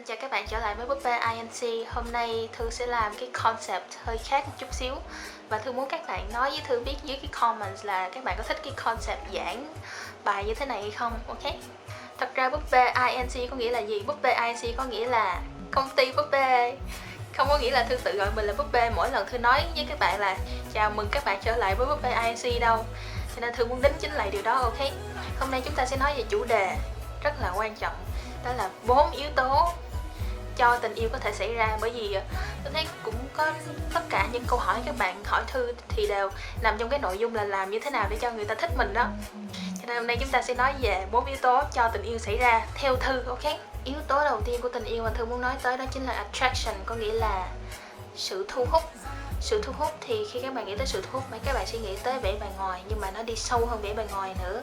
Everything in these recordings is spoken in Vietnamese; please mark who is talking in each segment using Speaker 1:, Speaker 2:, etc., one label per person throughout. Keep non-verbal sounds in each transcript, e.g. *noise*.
Speaker 1: Xin chào các bạn trở lại với búp bê INC Hôm nay Thư sẽ làm cái concept hơi khác một chút xíu Và Thư muốn các bạn nói với Thư biết dưới cái comments là các bạn có thích cái concept giảng bài như thế này hay không, ok? Thật ra búp bê INC có nghĩa là gì? Búp bê INC có nghĩa là công ty búp bê Không có nghĩa là Thư tự gọi mình là búp bê mỗi lần Thư nói với các bạn là Chào mừng các bạn trở lại với búp bê INC đâu Cho nên Thư muốn đính chính lại điều đó, ok? Hôm nay chúng ta sẽ nói về chủ đề rất là quan trọng đó là bốn yếu tố cho tình yêu có thể xảy ra. Bởi vì ờ, tôi thấy cũng có tất cả những câu hỏi các bạn hỏi thư thì đều nằm trong cái nội dung là làm như thế nào để cho người ta thích mình đó. Cho nên hôm nay chúng ta sẽ nói về bốn yếu tố cho tình yêu xảy ra theo thư, ok? Yếu tố đầu tiên của tình yêu mà thư muốn nói tới đó chính là attraction, có nghĩa là sự thu hút sự thu hút thì khi các bạn nghĩ tới sự thu hút mấy các bạn sẽ nghĩ tới vẻ bề ngoài nhưng mà nó đi sâu hơn vẻ bề ngoài nữa.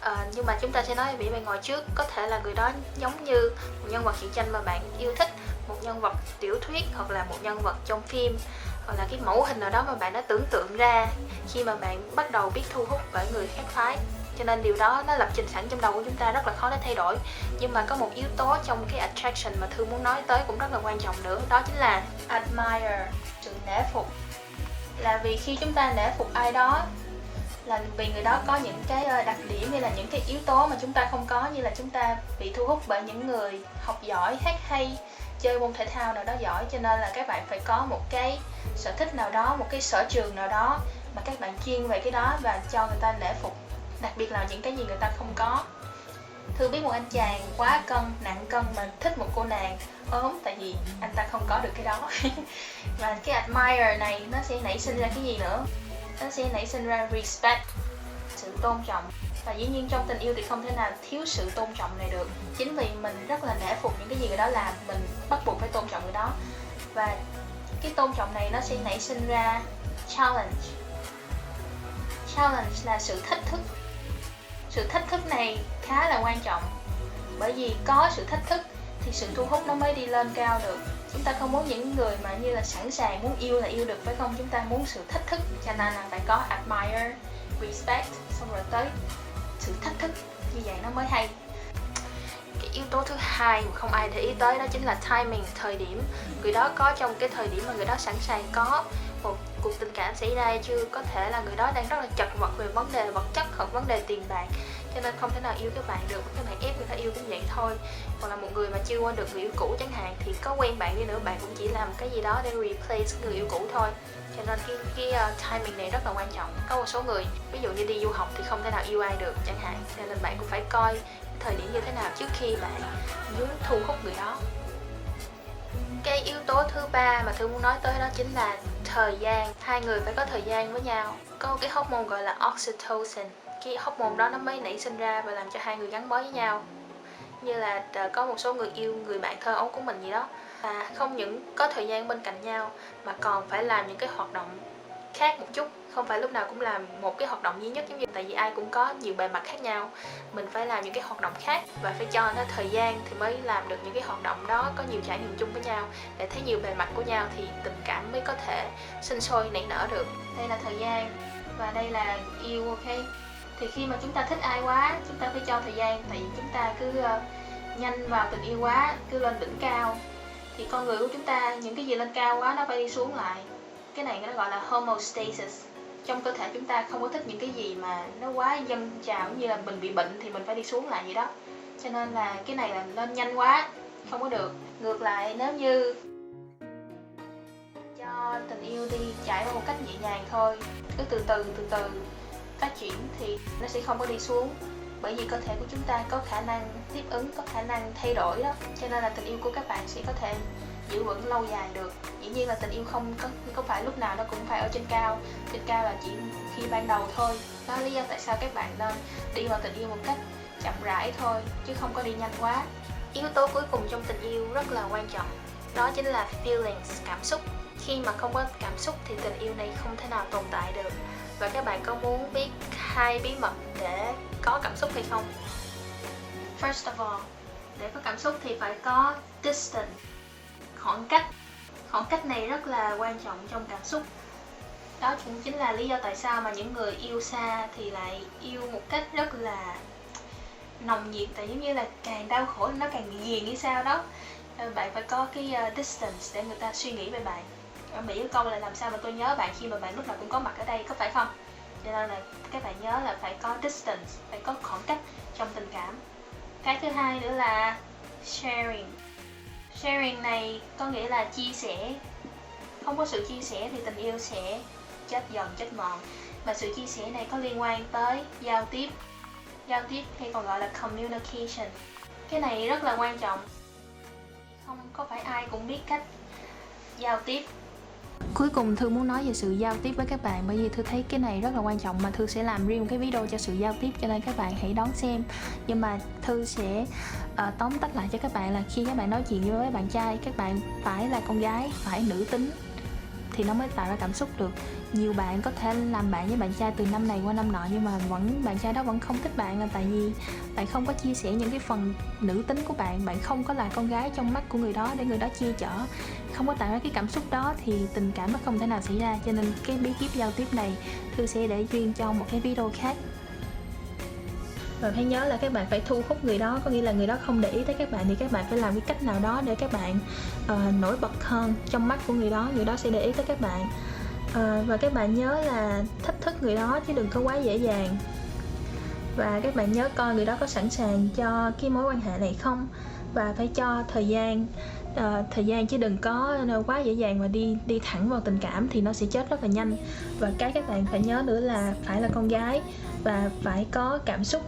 Speaker 1: À, nhưng mà chúng ta sẽ nói về vẻ bề ngoài trước. Có thể là người đó giống như một nhân vật truyện tranh mà bạn yêu thích một nhân vật tiểu thuyết hoặc là một nhân vật trong phim hoặc là cái mẫu hình nào đó mà bạn đã tưởng tượng ra khi mà bạn bắt đầu biết thu hút bởi người khác phái. Cho nên điều đó nó lập trình sẵn trong đầu của chúng ta rất là khó để thay đổi. Nhưng mà có một yếu tố trong cái attraction mà thư muốn nói tới cũng rất là quan trọng nữa đó chính là admire nể phục. Là vì khi chúng ta nể phục ai đó, là vì người đó có những cái ờ, đặc điểm hay là những cái yếu tố mà chúng ta không có, như là chúng ta bị thu hút bởi những người học giỏi, hát hay, chơi môn thể thao nào đó giỏi. Cho nên là các bạn phải có một cái sở thích nào đó, một cái sở trường nào đó mà các bạn chuyên về cái đó và cho người ta nể phục. Đặc biệt là những cái gì người ta không có. Thư biết một anh chàng quá cân, nặng cân mà thích một cô nàng. Ốm tại vì anh ta không có được cái đó. *laughs* Và cái admire này nó sẽ nảy sinh ra cái gì nữa? Nó sẽ nảy sinh ra respect, sự tôn trọng. Và dĩ nhiên trong tình yêu thì không thể nào thiếu sự tôn trọng này được. Chính vì mình rất là nể phục những cái gì người đó làm mình bắt buộc phải tôn trọng người đó. Và cái tôn trọng này nó sẽ nảy sinh ra challenge. Challenge là sự thách thức sự thách thức này khá là quan trọng. Bởi vì có sự thách thức thì sự thu hút nó mới đi lên cao được. Chúng ta không muốn những người mà như là sẵn sàng muốn yêu là yêu được, phải không? Chúng ta muốn sự thách thức, cho nên là phải có admire, respect, xong rồi tới sự thách thức. Như vậy nó mới hay. Cái yếu tố thứ hai mà không ai để ý tới đó chính là timing, thời điểm. Người đó có trong cái thời điểm mà người đó sẵn sàng có cuộc tình cảm xảy ra chưa có thể là người đó đang rất là chật vật về vấn đề vật chất hoặc vấn đề tiền bạc. Cho nên không thể nào yêu các bạn được các bạn ép người ta yêu cũng vậy thôi. Còn là một người mà chưa quên được người yêu cũ chẳng hạn thì có quen bạn đi nữa bạn cũng chỉ làm cái gì đó để replace người yêu cũ thôi. Cho nên cái cái uh, timing này rất là quan trọng. Có một số người ví dụ như đi du học thì không thể nào yêu ai được chẳng hạn. Cho nên bạn cũng phải coi thời điểm như thế nào trước khi bạn muốn thu hút người đó. Cái yếu tố thứ ba mà thư muốn nói tới đó chính là thời gian, hai người phải có thời gian với nhau. Có một cái hormone gọi là oxytocin. Cái hormone đó nó mới nảy sinh ra và làm cho hai người gắn bó với nhau. Như là ờ, có một số người yêu, người bạn thơ ấu của mình gì đó. Và không những có thời gian bên cạnh nhau, mà còn phải làm những cái hoạt động khác một chút. Không phải lúc nào cũng làm một cái hoạt động duy nhất giống như tại vì ai cũng có nhiều bề mặt khác nhau. Mình phải làm những cái hoạt động khác và phải cho nó thời gian thì mới làm được những cái hoạt động đó có nhiều trải nghiệm chung với nhau. Để thấy nhiều bề mặt của nhau thì tình cảm mới có thể sinh sôi nảy nở được. Đây là thời gian và đây là yêu ok? Thì khi mà chúng ta thích ai quá chúng ta phải cho thời gian tại vì chúng ta cứ uh, nhanh vào tình yêu quá cứ lên đỉnh cao. Thì con người của chúng ta những cái gì lên cao quá nó phải đi xuống lại cái này nó gọi là homostasis trong cơ thể chúng ta không có thích những cái gì mà nó quá dâng trào, như là mình bị bệnh thì mình phải đi xuống lại vậy đó. Cho nên là cái này là lên nhanh quá, không có được. Ngược lại, nếu như cho tình yêu đi trải qua một cách nhẹ nhàng thôi, cứ từ từ từ từ phát triển thì nó sẽ không có đi xuống. Bởi vì cơ thể của chúng ta có khả năng tiếp ứng, có khả năng thay đổi đó. Cho nên là tình yêu của các bạn sẽ có thể giữ vững lâu dài được. Dĩ nhiên là tình yêu không có không phải lúc nào nó cũng phải ở trên cao. Trên cao là chỉ khi ban đầu thôi. Đó là lý do tại sao các bạn nên đi vào tình yêu một cách chậm rãi thôi, chứ không có đi nhanh quá. Yếu tố cuối cùng trong tình yêu rất là quan trọng. Đó chính là feelings, cảm xúc. Khi mà không có cảm xúc thì tình yêu này không thể nào tồn tại được. Và các bạn có muốn biết hai bí mật để có cảm xúc hay không? First of all, để có cảm xúc thì phải có distance khoảng cách khoảng cách này rất là quan trọng trong cảm xúc. Đó cũng chính là lý do tại sao mà những người yêu xa thì lại yêu một cách rất là nồng nhiệt, tại giống như là càng đau khổ nó càng ghiền như sao đó. Ờ, bạn phải có cái ờ, distance để người ta suy nghĩ về bạn. Ở Mỹ có câu là làm sao mà tôi nhớ bạn khi mà bạn lúc nào cũng có mặt ở đây, có phải không? Cho nên là các bạn nhớ là phải có distance, phải có khoảng cách trong tình cảm. Cái thứ hai nữa là sharing sharing này có nghĩa là chia sẻ. Không có sự chia sẻ thì tình yêu sẽ chết dần, chết mòn. Mà sự chia sẻ này có liên quan tới giao tiếp. Giao tiếp hay còn gọi là communication. Cái này rất là quan trọng. Không có phải ai cũng biết cách giao tiếp. Cuối cùng Thư muốn nói về sự giao tiếp với các bạn bởi vì Thư thấy cái này rất là quan trọng mà Thư sẽ làm riêng một cái video cho sự giao tiếp cho nên các bạn hãy đón xem. Nhưng mà Thư sẽ uh, tóm tắt lại cho các bạn là khi các bạn nói chuyện với bạn trai các bạn phải là con gái phải nữ tính thì nó mới tạo ra cảm xúc được. Nhiều bạn có thể làm bạn với bạn trai từ năm này qua năm nọ nhưng mà vẫn, bạn trai đó vẫn không thích bạn là tại vì bạn không có chia sẻ những cái phần nữ tính của bạn bạn không có là con gái trong mắt của người đó để người đó chia chở. Không có tạo ra cái cảm xúc đó thì tình cảm nó không thể nào xảy ra. Cho nên cái bí kíp giao tiếp này thư sẽ để riêng cho một cái video khác và hãy nhớ là các bạn phải thu hút người đó có nghĩa là người đó không để ý tới các bạn thì các bạn phải làm cái cách nào đó để các bạn uh, nổi bật hơn trong mắt của người đó người đó sẽ để ý tới các bạn. Uh, và các bạn nhớ là thách thức người đó chứ đừng có quá dễ dàng. Và các bạn nhớ coi người đó có sẵn sàng cho cái mối quan hệ này không? Và phải cho thời gian uh, thời gian chứ đừng có quá dễ dàng mà đi đi thẳng vào tình cảm thì nó sẽ chết rất là nhanh. Và cái các bạn phải nhớ nữa là phải là con gái và phải có cảm xúc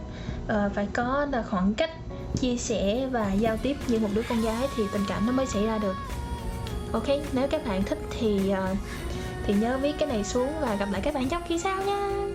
Speaker 1: uh, phải có là khoảng cách chia sẻ và giao tiếp như một đứa con gái thì tình cảm nó mới xảy ra được. Ok nếu các bạn thích thì uh, thì nhớ viết cái này xuống và gặp lại các bạn trong kỳ sau nha.